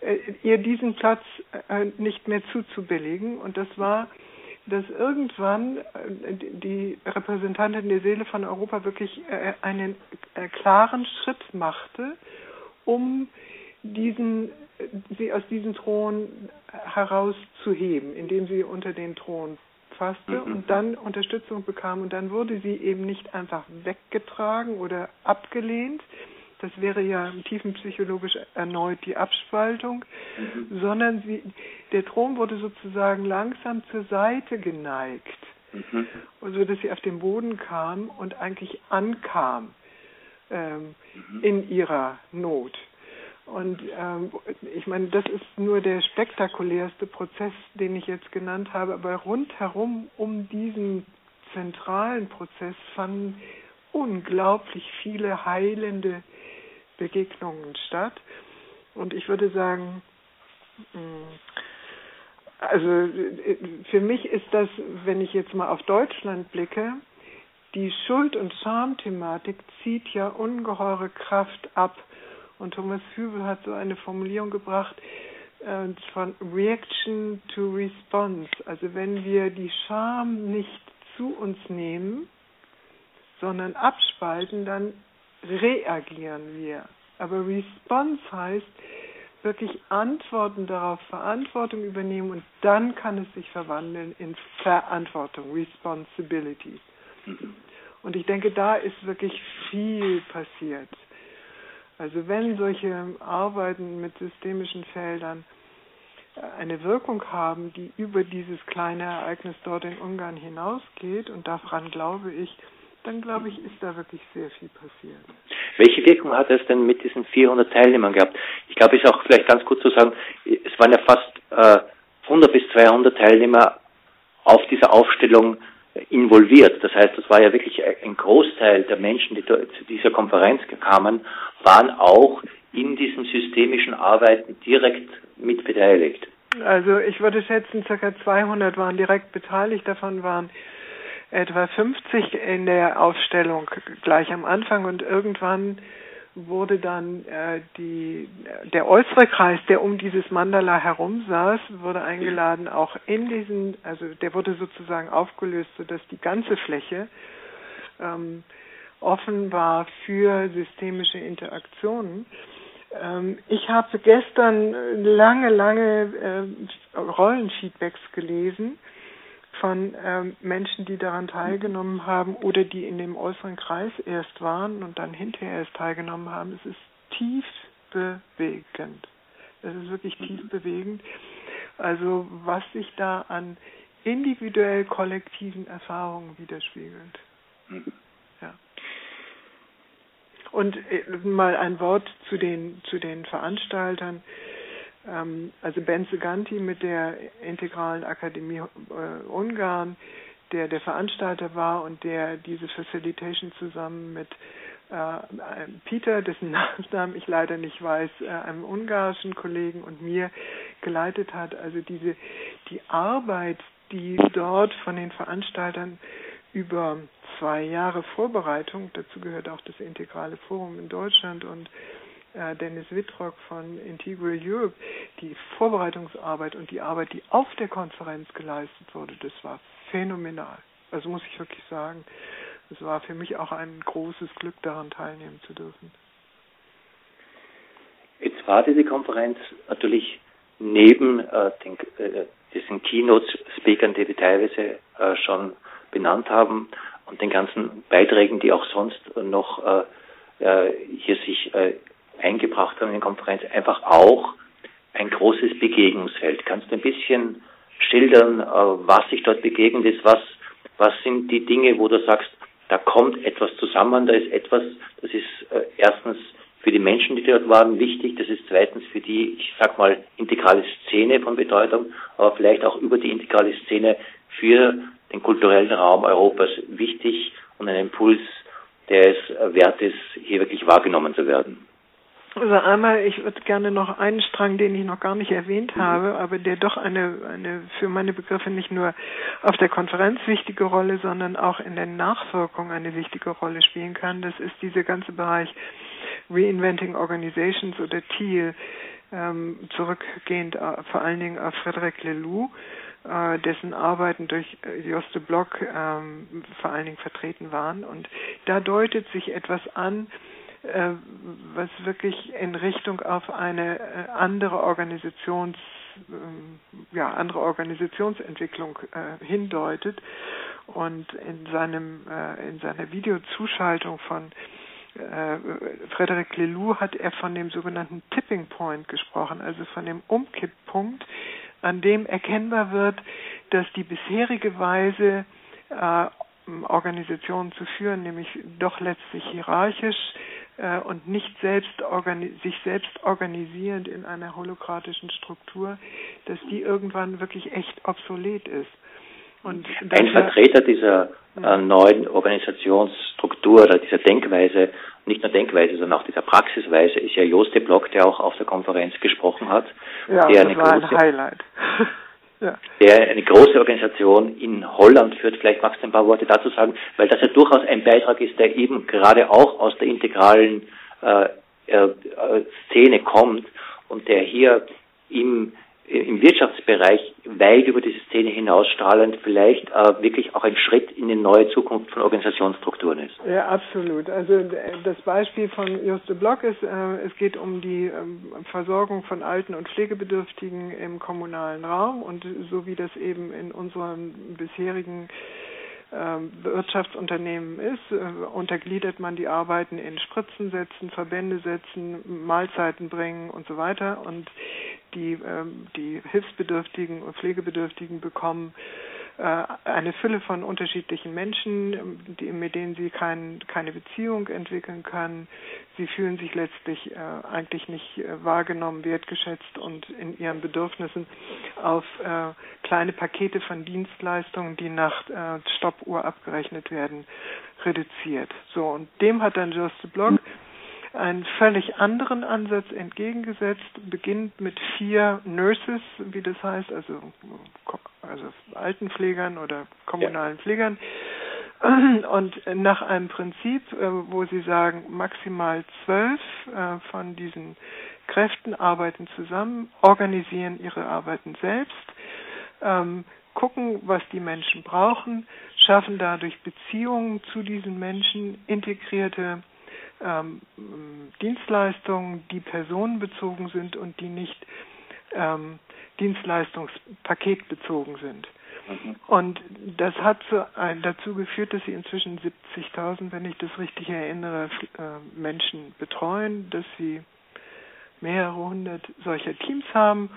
äh, ihr diesen Platz nicht mehr zuzubilligen. Und das war, dass irgendwann die Repräsentantin der Seele von Europa wirklich einen klaren Schritt machte, um diesen, sie aus diesem Thron herauszuheben, indem sie unter den Thron fasste mhm. und dann Unterstützung bekam und dann wurde sie eben nicht einfach weggetragen oder abgelehnt, das wäre ja tiefenpsychologisch erneut die Abspaltung, mhm. sondern sie, der Thron wurde sozusagen langsam zur Seite geneigt, mhm. so dass sie auf den Boden kam und eigentlich ankam ähm, mhm. in ihrer Not. Und ähm, ich meine, das ist nur der spektakulärste Prozess, den ich jetzt genannt habe, aber rundherum um diesen zentralen Prozess fanden unglaublich viele heilende Begegnungen statt. Und ich würde sagen, mm, also für mich ist das, wenn ich jetzt mal auf Deutschland blicke, die Schuld- und Schamthematik zieht ja ungeheure Kraft ab. Und Thomas Hübel hat so eine Formulierung gebracht äh, von Reaction to Response. Also wenn wir die Scham nicht zu uns nehmen, sondern abspalten, dann reagieren wir. Aber Response heißt wirklich Antworten darauf, Verantwortung übernehmen und dann kann es sich verwandeln in Verantwortung, Responsibility. Und ich denke, da ist wirklich viel passiert. Also wenn solche Arbeiten mit systemischen Feldern eine Wirkung haben, die über dieses kleine Ereignis dort in Ungarn hinausgeht, und daran glaube ich, dann glaube ich, ist da wirklich sehr viel passiert. Welche Wirkung hat es denn mit diesen 400 Teilnehmern gehabt? Ich glaube, es ist auch vielleicht ganz gut zu sagen, es waren ja fast äh, 100 bis 200 Teilnehmer auf dieser Aufstellung involviert. Das heißt, das war ja wirklich ein Großteil der Menschen, die zu dieser Konferenz kamen, waren auch in diesem systemischen Arbeiten direkt mit beteiligt. Also ich würde schätzen, ca. 200 waren direkt beteiligt, davon waren etwa 50 in der Aufstellung gleich am Anfang und irgendwann wurde dann äh, die, der äußere Kreis, der um dieses Mandala herum saß, wurde eingeladen, auch in diesen, also der wurde sozusagen aufgelöst, sodass die ganze Fläche ähm, offen war für systemische Interaktionen. Ähm, ich habe gestern lange, lange äh, Rollenfeedbacks gelesen von ähm, Menschen, die daran teilgenommen haben oder die in dem äußeren Kreis erst waren und dann hinterher erst teilgenommen haben. Es ist tief bewegend. Es ist wirklich tief bewegend. Also was sich da an individuell kollektiven Erfahrungen widerspiegelt. Ja. Und äh, mal ein Wort zu den zu den Veranstaltern. Ähm, also Benze Ganti mit der Integralen Akademie äh, Ungarn, der der Veranstalter war und der diese Facilitation zusammen mit äh, Peter, dessen Nachnamen ich leider nicht weiß, äh, einem ungarischen Kollegen und mir geleitet hat. Also diese die Arbeit, die dort von den Veranstaltern über zwei Jahre Vorbereitung, dazu gehört auch das Integrale Forum in Deutschland und Dennis Wittrock von Integral Europe, die Vorbereitungsarbeit und die Arbeit, die auf der Konferenz geleistet wurde, das war phänomenal. Also muss ich wirklich sagen, es war für mich auch ein großes Glück, daran teilnehmen zu dürfen. Jetzt war diese Konferenz natürlich neben äh, den, äh, diesen Keynote-Speakern, die wir teilweise äh, schon benannt haben, und den ganzen Beiträgen, die auch sonst noch äh, äh, hier sich äh, eingebracht haben in die Konferenz, einfach auch ein großes Begegnungsfeld. Kannst du ein bisschen schildern, äh, was sich dort begegnet ist? Was, was sind die Dinge, wo du sagst, da kommt etwas zusammen, da ist etwas, das ist äh, erstens für die Menschen, die dort waren, wichtig, das ist zweitens für die, ich sag mal, integrale Szene von Bedeutung, aber vielleicht auch über die integrale Szene für den kulturellen Raum Europas wichtig und ein Impuls, der es wert ist, hier wirklich wahrgenommen zu werden. Also einmal, ich würde gerne noch einen Strang, den ich noch gar nicht erwähnt mhm. habe, aber der doch eine, eine für meine Begriffe nicht nur auf der Konferenz wichtige Rolle, sondern auch in der Nachwirkung eine wichtige Rolle spielen kann. Das ist dieser ganze Bereich Reinventing Organizations oder TEAL, ähm, zurückgehend äh, vor allen Dingen auf Frederic Lelou, äh, dessen Arbeiten durch äh, Joste Block ähm, vor allen Dingen vertreten waren. Und da deutet sich etwas an, äh, was wirklich in Richtung auf eine äh, andere Organisations äh, ja andere Organisationsentwicklung äh, hindeutet und in seinem äh, in seiner Videozuschaltung von äh, Frederic Lelou hat er von dem sogenannten Tipping Point gesprochen, also von dem Umkipppunkt, an dem erkennbar wird, dass die bisherige Weise äh, Organisationen zu führen, nämlich doch letztlich hierarchisch, äh, und nicht selbst sich selbst organisierend in einer holokratischen Struktur, dass die irgendwann wirklich echt obsolet ist. Und Ein Vertreter dieser äh, neuen Organisationsstruktur oder dieser Denkweise, nicht nur Denkweise, sondern auch dieser Praxisweise, ist ja Joste Block, der auch auf der Konferenz gesprochen hat. Ja, der das war ein Highlight. Ja. der eine große Organisation in Holland führt. Vielleicht magst du ein paar Worte dazu sagen, weil das ja durchaus ein Beitrag ist, der eben gerade auch aus der integralen äh, äh, Szene kommt und der hier im im Wirtschaftsbereich weit über diese Szene hinausstrahlend vielleicht äh, wirklich auch ein Schritt in eine neue Zukunft von Organisationsstrukturen ist. Ja, absolut. Also das Beispiel von Juste Block ist, äh, es geht um die ähm, Versorgung von Alten- und Pflegebedürftigen im kommunalen Raum und so wie das eben in unserem bisherigen Wirtschaftsunternehmen ist, äh, untergliedert man die Arbeiten in Spritzen setzen, Verbände setzen, Mahlzeiten bringen und so weiter. Und die, ähm, die Hilfsbedürftigen und Pflegebedürftigen bekommen eine Fülle von unterschiedlichen Menschen, die, mit denen sie kein, keine Beziehung entwickeln können. Sie fühlen sich letztlich äh, eigentlich nicht äh, wahrgenommen, wertgeschätzt und in ihren Bedürfnissen auf äh, kleine Pakete von Dienstleistungen, die nach äh, Stoppuhr abgerechnet werden, reduziert. So, und dem hat dann Just Block einen völlig anderen Ansatz entgegengesetzt, beginnt mit vier Nurses, wie das heißt, also, also Altenpflegern oder kommunalen ja. Pflegern. Und nach einem Prinzip, äh, wo sie sagen, maximal zwölf äh, von diesen Kräften arbeiten zusammen, organisieren ihre Arbeiten selbst, ähm, gucken, was die Menschen brauchen, schaffen dadurch Beziehungen zu diesen Menschen, integrierte ähm, Dienstleistungen, die personenbezogen sind und die nicht ähm, Dienstleistungspaketbezogen sind. Mhm. Und das hat zu, ein, dazu geführt, dass sie inzwischen 70.000, wenn ich das richtig erinnere, äh, Menschen betreuen, dass sie mehrere hundert solcher Teams haben,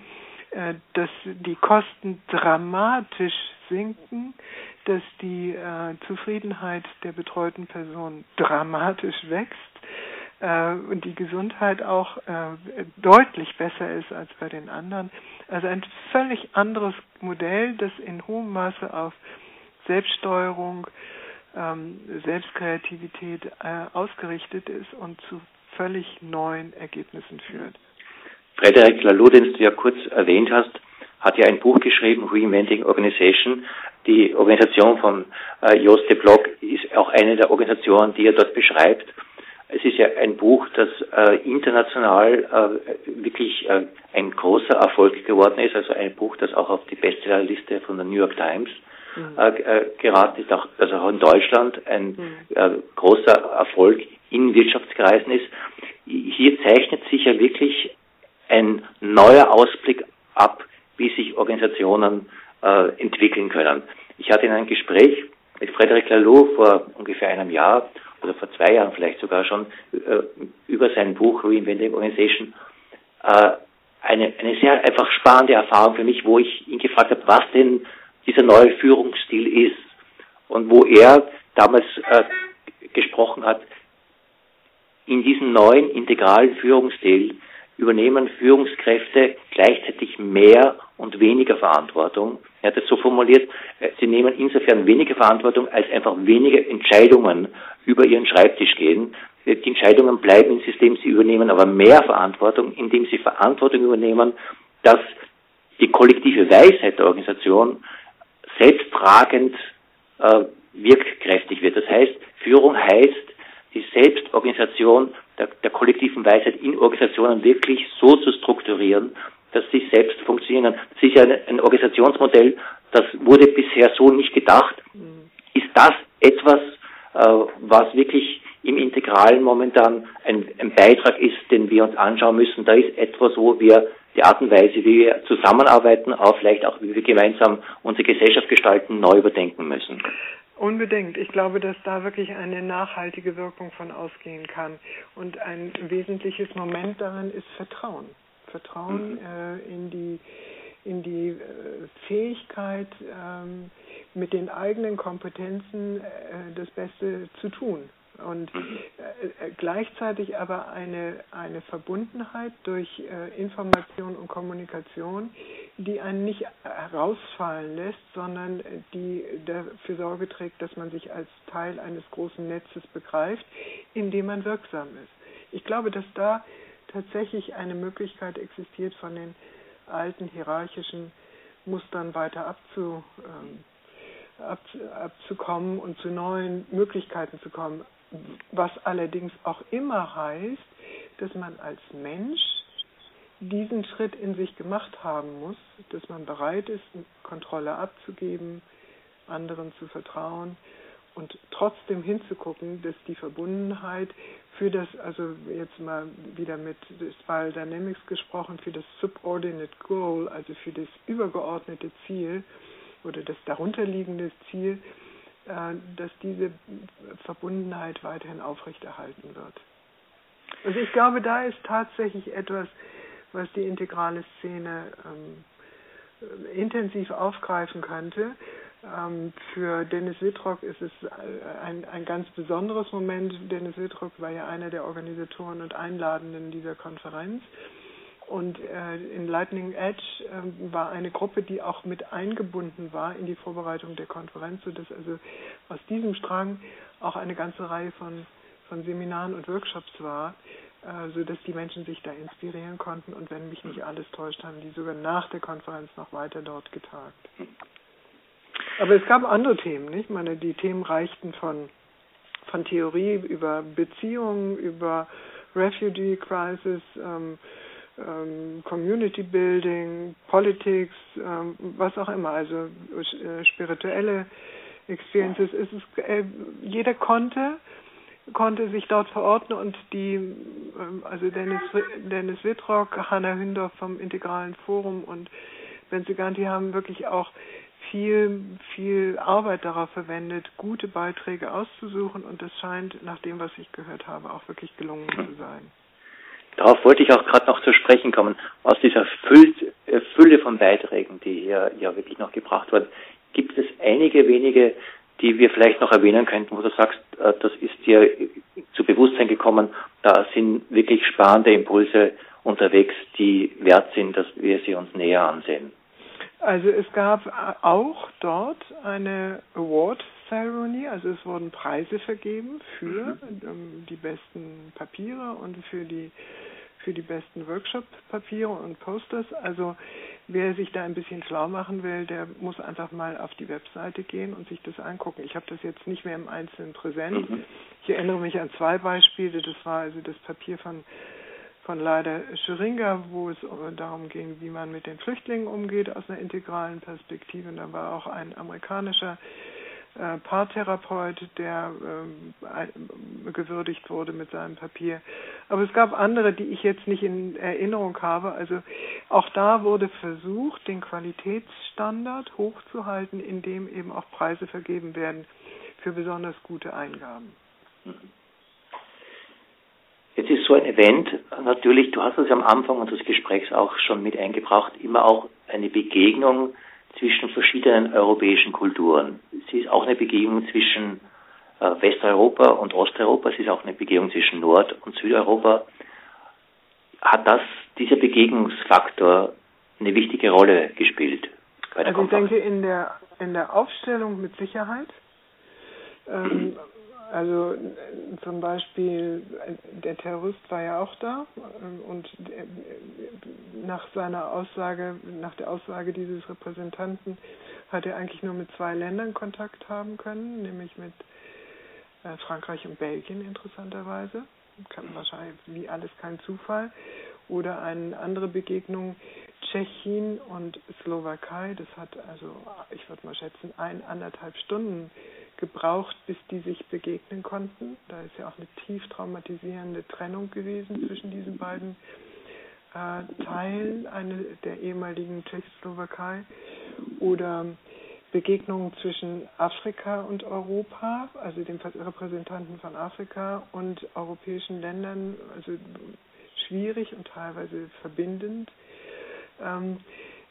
äh, dass die Kosten dramatisch sinken, dass die äh, Zufriedenheit der betreuten Person dramatisch wächst äh, und die Gesundheit auch äh, deutlich besser ist als bei den anderen. Also ein völlig anderes Modell, das in hohem Maße auf Selbststeuerung, ähm, Selbstkreativität äh, ausgerichtet ist und zu völlig neuen Ergebnissen führt. Frederik Laloux, den du ja kurz erwähnt hast, hat ja ein Buch geschrieben, Reinventing Organization, die Organisation von äh, Jos de Block ist auch eine der Organisationen, die er dort beschreibt. Es ist ja ein Buch, das äh, international äh, wirklich äh, ein großer Erfolg geworden ist, also ein Buch, das auch auf die Bestsellerliste von der New York Times mhm. Äh, äh, geraten ist, auch, also auch in Deutschland ein mhm. Äh, großer Erfolg in Wirtschaftskreisen ist. Hier zeichnet sich ja wirklich ein neuer Ausblick ab, wie sich Organisationen äh, entwickeln können. Ich hatte in einem Gespräch mit Frederic Laloux vor ungefähr einem Jahr oder vor zwei Jahren vielleicht sogar schon äh, über sein Buch Reinventing Organization äh, eine, eine sehr einfach spannende Erfahrung für mich, wo ich ihn gefragt habe, was denn dieser neue Führungsstil ist und wo er damals äh, gesprochen hat, in diesem neuen integralen Führungsstil übernehmen Führungskräfte gleichzeitig mehr und weniger Verantwortung. Er hat es so formuliert, äh, sie nehmen insofern weniger Verantwortung, als einfach weniger Entscheidungen über ihren Schreibtisch gehen. Äh, die Entscheidungen bleiben im System, sie übernehmen aber mehr Verantwortung, indem sie Verantwortung übernehmen, dass die kollektive Weisheit der Organisation selbsttragend äh, wirkkräftig wird. Das heißt, Führung heißt, die Selbstorganisation der, der kollektiven Weisheit in Organisationen wirklich so zu strukturieren, dass sie selbst funktionieren. Das ist ja ein, ein Organisationsmodell, das wurde bisher so nicht gedacht. Mhm. Ist das etwas, äh, was wirklich im Integralen momentan ein, ein Beitrag ist, den wir uns anschauen müssen? Da ist etwas, wo wir die Art und Weise, wie wir zusammenarbeiten, auch vielleicht auch, wie wir gemeinsam unsere Gesellschaft gestalten, neu überdenken müssen. Unbedingt. Ich glaube, dass da wirklich eine nachhaltige Wirkung von ausgehen kann. Und ein wesentliches Moment darin ist Vertrauen. Vertrauen mhm. äh, in die, in die äh, Fähigkeit, ähm, mit den eigenen Kompetenzen äh, das Beste zu tun und äh, äh, gleichzeitig aber eine, eine Verbundenheit durch äh, Information und Kommunikation, die einen nicht herausfallen lässt, sondern die dafür Sorge trägt, dass man sich als Teil eines großen Netzes begreift, in dem man wirksam ist. Ich glaube, dass da tatsächlich eine Möglichkeit existiert, von den alten hierarchischen Mustern weiter abzu, ähm, abzukommen und zu neuen Möglichkeiten zu kommen was allerdings auch immer heißt, dass man als Mensch diesen Schritt in sich gemacht haben muss, dass man bereit ist, Kontrolle abzugeben, anderen zu vertrauen und trotzdem hinzugucken, dass die Verbundenheit für das, also jetzt mal wieder mit Spiral Dynamics gesprochen, für das Subordinate Goal, also für das übergeordnete Ziel oder das darunterliegende Ziel, dass diese Verbundenheit weiterhin aufrechterhalten wird. Also ich glaube, da ist tatsächlich etwas, was die integrale Szene ähm, intensiv aufgreifen könnte. Ähm, für Dennis Wittrock ist es ein, ein ganz besonderes Moment. Dennis Wittrock war ja einer der Organisatoren und Einladenden dieser Konferenz. Und äh, in Lightning Edge äh, war eine Gruppe, die auch mit eingebunden war in die Vorbereitung der Konferenz, sodass also aus diesem Strang auch eine ganze Reihe von, von Seminaren und Workshops war, äh, sodass die Menschen sich da inspirieren konnten. Und wenn mich nicht alles täuscht, haben die sogar nach der Konferenz noch weiter dort getagt. Aber es gab andere Themen, nicht? Ich meine, die Themen reichten von, von Theorie über Beziehungen, über Refugee Crisis, ähm, ähm, Community Building, Politics, ähm, was auch immer, also äh, spirituelle Experiences. Es ist, äh, jeder konnte konnte sich dort verorten und die, ähm, also Dennis, Dennis Wittrock, Hanna Hündorf vom Integralen Forum und Benze Ganti haben wirklich auch viel, viel Arbeit darauf verwendet, gute Beiträge auszusuchen und das scheint, nach dem, was ich gehört habe, auch wirklich gelungen zu sein. Darauf wollte ich auch gerade noch zu sprechen kommen. Aus dieser äh, Fülle von Beiträgen, die hier ja wirklich noch gebracht wurden, gibt es einige wenige, die wir vielleicht noch erwähnen könnten, wo du sagst, äh, das ist dir zu Bewusstsein gekommen, da sind wirklich spannende Impulse unterwegs, die wert sind, dass wir sie uns näher ansehen. Also es gab auch dort eine Award Ceremony, also es wurden Preise vergeben für mhm. ähm, die besten Papiere und für die für die besten Workshop-Papiere und Posters. Also wer sich da ein bisschen schlau machen will, der muss einfach mal auf die Webseite gehen und sich das angucken. Ich habe das jetzt nicht mehr im Einzelnen präsent. Mhm. Ich erinnere mich an zwei Beispiele. Das war also das Papier von von Leider Scheringa, wo es darum ging, wie man mit den Flüchtlingen umgeht aus einer integralen Perspektive. Und da war auch ein amerikanischer äh, Paartherapeut, der äh, gewürdigt wurde mit seinem Papier. Aber es gab andere, die ich jetzt nicht in Erinnerung habe. Also auch da wurde versucht, den Qualitätsstandard hochzuhalten, indem eben auch Preise vergeben werden für besonders gute Eingaben. Jetzt ist so ein Event natürlich, du hast es am Anfang unseres Gesprächs auch schon mit eingebracht, immer auch eine Begegnung zwischen verschiedenen europäischen Kulturen. Es ist auch eine Begegnung zwischen äh, Westeuropa und Osteuropa, es ist auch eine Begegnung zwischen Nord- und Südeuropa. Hat das, dieser Begegnungsfaktor eine wichtige Rolle gespielt? also ich denke in der, in der Aufstellung mit Sicherheit. Ähm, also zum Beispiel der Terrorist war ja auch da und nach seiner Aussage, nach der Aussage dieses Repräsentanten hat er eigentlich nur mit zwei Ländern Kontakt haben können, nämlich mit äh, Frankreich und Belgien interessanterweise. Wahrscheinlich wie alles kein Zufall. Oder eine andere Begegnung Tschechien und Slowakei. Das hat also, ich würde mal schätzen, ein, anderthalb Stunden gebraucht, bis die sich begegnen konnten. Da ist ja auch eine tief traumatisierende Trennung gewesen zwischen diesen beiden äh, Teilen eine, der ehemaligen Tschechoslowakei. Oder Begegnungen zwischen Afrika und Europa, also den Repräsentanten von Afrika und europäischen Ländern, also schwierig und teilweise verbindend. Ähm,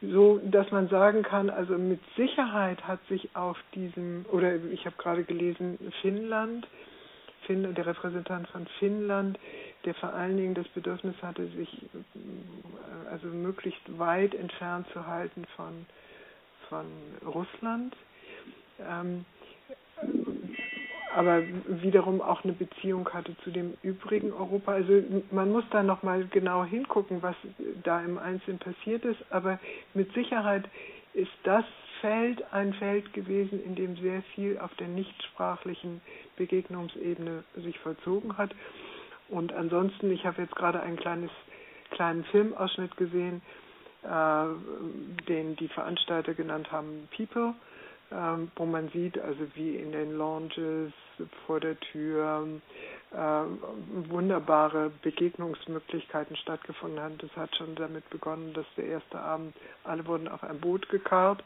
so dass man sagen kann, also mit Sicherheit hat sich auf diesem, oder ich habe gerade gelesen, Finnland, Finnland, der Repräsentant von Finnland, der vor allen Dingen das Bedürfnis hatte, sich äh, also möglichst weit entfernt zu halten von, von Russland. Ähm, aber wiederum auch eine Beziehung hatte zu dem übrigen Europa. Also man muss da nochmal genau hingucken, was da im Einzelnen passiert ist, aber mit Sicherheit ist das Feld ein Feld gewesen, in dem sehr viel auf der nichtsprachlichen Begegnungsebene sich vollzogen hat. Und ansonsten, ich habe jetzt gerade einen kleines, kleinen Filmausschnitt gesehen, äh, den die Veranstalter genannt haben People ähm, wo man sieht, also wie in den Lounges vor der Tür äh, wunderbare Begegnungsmöglichkeiten stattgefunden haben. Das hat schon damit begonnen, dass der erste Abend, alle wurden auf ein Boot gekarrt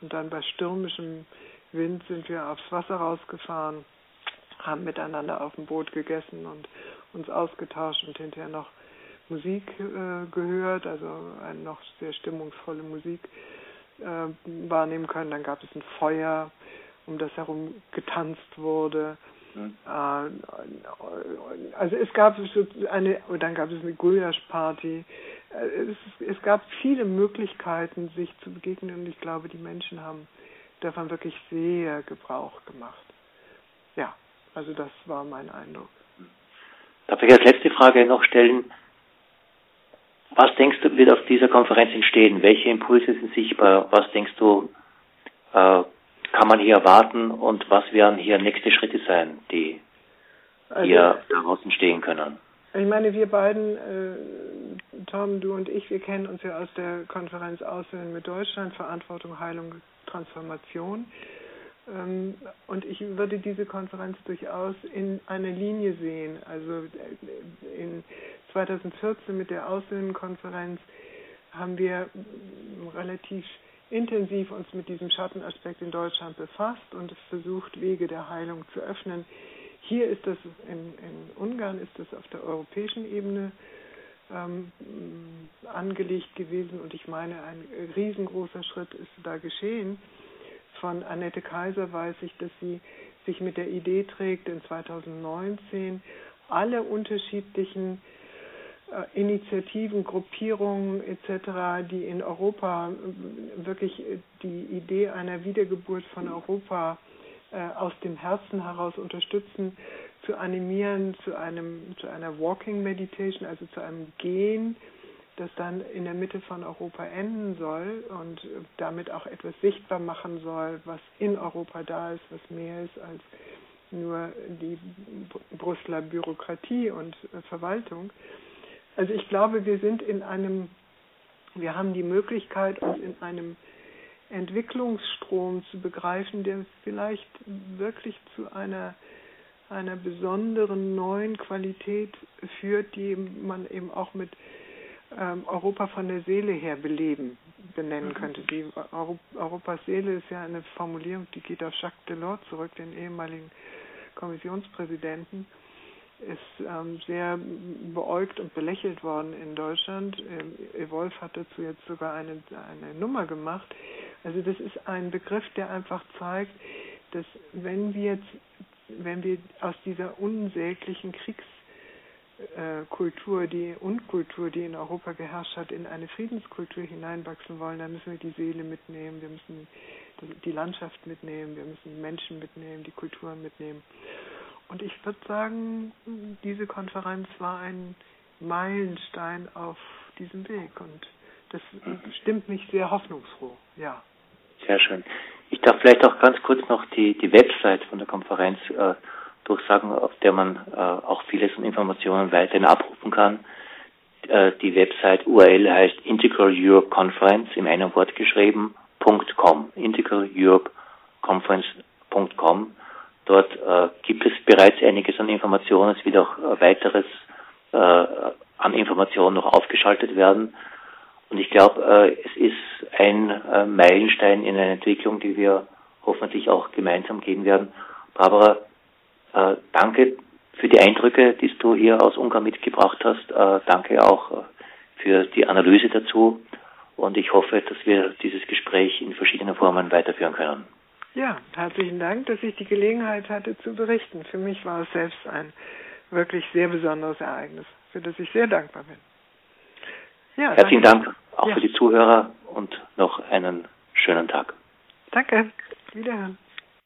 und dann bei stürmischem Wind sind wir aufs Wasser rausgefahren, haben miteinander auf dem Boot gegessen und uns ausgetauscht und hinterher noch Musik äh, gehört, also eine noch sehr stimmungsvolle Musik äh, wahrnehmen können. Dann gab es ein Feuer, um das herum getanzt wurde. Mhm. Äh, also es gab eine, und dann gab es eine Gulasch-Party. Äh, es, es gab viele Möglichkeiten, sich zu begegnen und ich glaube, die Menschen haben davon wirklich sehr Gebrauch gemacht. Ja, also das war mein Eindruck. Darf ich als letzte Frage noch stellen? Was denkst du, wird auf dieser Konferenz entstehen? Welche Impulse sind sichtbar? Was denkst du, äh, kann man hier erwarten und was werden hier nächste Schritte sein, die also, hier daraus entstehen können? Ich meine, wir beiden, äh, Tom, du und ich, wir kennen uns ja aus der Konferenz Aussehen mit Deutschland, Verantwortung, Heilung, Transformation. Ähm, und ich würde diese Konferenz durchaus in einer Linie sehen. Also äh, in 2014 mit der Außenkonferenz haben wir relativ intensiv uns mit diesem Schattenaspekt in Deutschland befasst und versucht, Wege der Heilung zu öffnen. Hier ist das, in, in Ungarn ist das auf der europäischen Ebene ähm, angelegt gewesen und ich meine, ein riesengroßer Schritt ist da geschehen. Von Annette Kaiser weiß ich, dass sie sich mit der Idee trägt, in 2019 alle unterschiedlichen äh, Initiativen, Gruppierungen etc., die in Europa äh, wirklich äh, die Idee einer Wiedergeburt von Europa aus dem Herzen heraus unterstützen, zu animieren zu einem zu einer Walking Meditation, also zu einem Gehen, das dann in der Mitte von Europa enden soll und damit auch etwas sichtbar machen soll, was in Europa da ist, was mehr ist als nur die Brüsseler Bürokratie und Verwaltung. Also ich glaube, wir sind in einem, wir haben die Möglichkeit, uns in einem Entwicklungsstrom zu begreifen, der vielleicht wirklich zu einer einer besonderen neuen Qualität führt, die man eben auch mit ähm, Europa von der Seele her beleben benennen mhm. könnte. Die Europas Seele ist ja eine Formulierung, die geht auf Jacques Delors zurück, den ehemaligen Kommissionspräsidenten ist ähm, sehr beäugt und belächelt worden in Deutschland. Ähm, Evolf hat dazu jetzt sogar eine, eine Nummer gemacht. Also das ist ein Begriff, der einfach zeigt, dass wenn wir jetzt, wenn wir aus dieser unsäglichen Kriegskultur, die Unkultur, die in Europa geherrscht hat, in eine Friedenskultur hineinwachsen wollen, dann müssen wir die Seele mitnehmen, wir müssen die Landschaft mitnehmen, wir müssen die Menschen mitnehmen, die Kulturen mitnehmen. Und ich würde sagen, diese Konferenz war ein Meilenstein auf diesem Weg und das stimmt mich sehr hoffnungsfroh, ja. Sehr schön. Ich darf vielleicht auch ganz kurz noch die, die Website von der Konferenz äh, durchsagen, auf der man äh, auch vieles an Informationen weiterhin abrufen kann. Äh, die Website URL heißt Integral Europe Conference, im einen Wort geschrieben, .com, Integral Europe Conference.com. Dort äh, gibt es bereits einiges an Informationen, es wird auch äh, weiteres äh, an Informationen noch aufgeschaltet werden. Und ich glaube, äh, es ist ein äh, Meilenstein in einer Entwicklung, die wir hoffentlich auch gemeinsam gehen werden. Barbara, äh, danke für die Eindrücke, die du hier aus Ungarn mitgebracht hast. Äh, danke auch äh, für die Analyse dazu. Und ich hoffe, dass wir dieses Gespräch in verschiedenen Formen weiterführen können. Ja, herzlichen Dank, dass ich die Gelegenheit hatte zu berichten. Für mich war es selbst ein wirklich sehr besonderes Ereignis, für das ich sehr dankbar bin. Ja, Herzlichen danke. Dank auch ja. für die Zuhörer und noch einen schönen Tag. Danke. Wiederhören.